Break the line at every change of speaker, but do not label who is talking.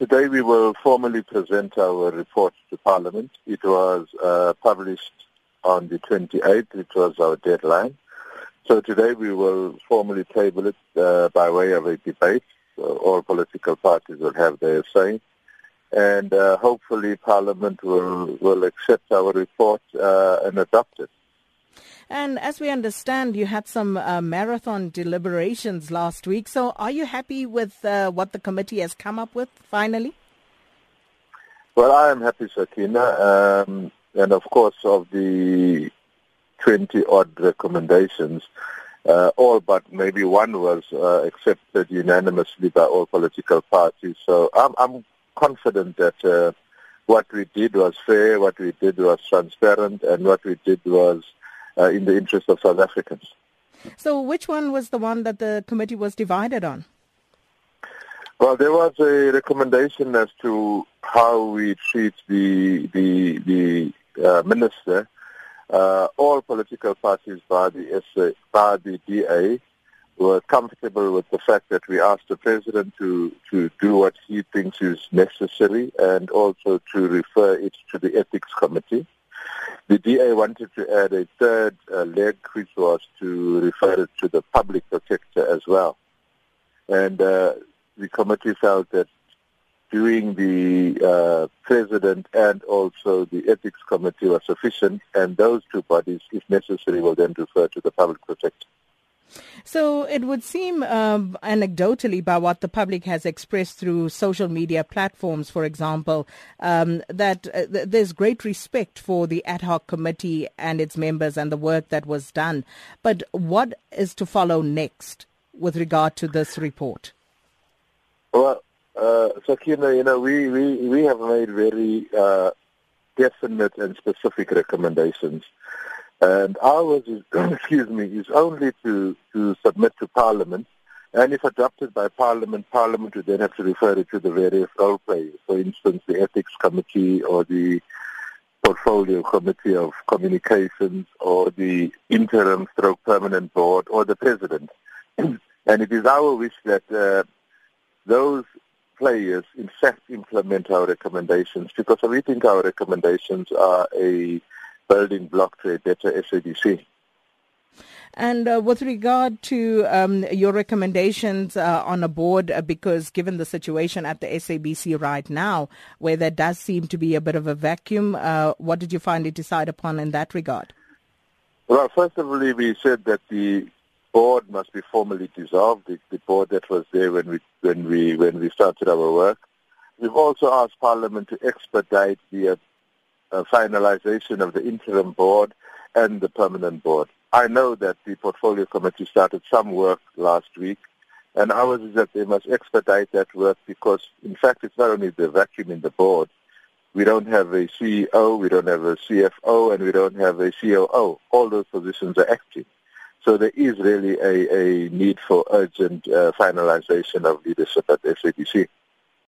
Today we will formally present our report to Parliament. It was uh, published on the 28th. It was our deadline. So today we will formally table it uh, by way of a debate. So all political parties will have their say. And uh, hopefully Parliament will, will accept our report uh, and adopt it.
And as we understand, you had some uh, marathon deliberations last week. So are you happy with uh, what the committee has come up with finally?
Well, I am happy, Sakina. Um, and of course, of the 20 odd recommendations, uh, all but maybe one was uh, accepted unanimously by all political parties. So I'm, I'm confident that uh, what we did was fair, what we did was transparent, and what we did was uh, in the interest of South Africans.
So which one was the one that the committee was divided on?
Well, there was a recommendation as to how we treat the the the uh, minister. Uh, all political parties by the SA, by the DA were comfortable with the fact that we asked the president to to do what he thinks is necessary and also to refer it to the ethics committee. The DA wanted to add a third uh, leg, which was to refer it to the public protector as well. And uh, the committee felt that doing the uh, president and also the ethics committee was sufficient, and those two bodies, if necessary, will then refer to the public protector.
So it would seem um, anecdotally by what the public has expressed through social media platforms, for example, um, that uh, th- there's great respect for the ad hoc committee and its members and the work that was done. But what is to follow next with regard to this report?
Well, uh, Sakina, you know, we, we, we have made very uh, definite and specific recommendations. And ours is, excuse me, is only to, to submit to Parliament. And if adopted by Parliament, Parliament would then have to refer it to the various role players. For instance, the Ethics Committee or the Portfolio Committee of Communications or the Interim Stroke Permanent Board or the President. and it is our wish that uh, those players in fact implement our recommendations because we think our recommendations are a building block to a better SABC.
And uh, with regard to um, your recommendations uh, on a board, uh, because given the situation at the SABC right now, where there does seem to be a bit of a vacuum, uh, what did you finally decide upon in that regard?
Well, first of all, we said that the board must be formally dissolved. The, the board that was there when we when we when we started our work. We've also asked Parliament to expedite the uh, finalization of the interim board and the permanent board. I know that the portfolio committee started some work last week, and ours is that they must expedite that work because, in fact, it's not only the vacuum in the board. We don't have a CEO, we don't have a CFO, and we don't have a COO. All those positions are active. So there is really a, a need for urgent uh, finalization of leadership at SABC.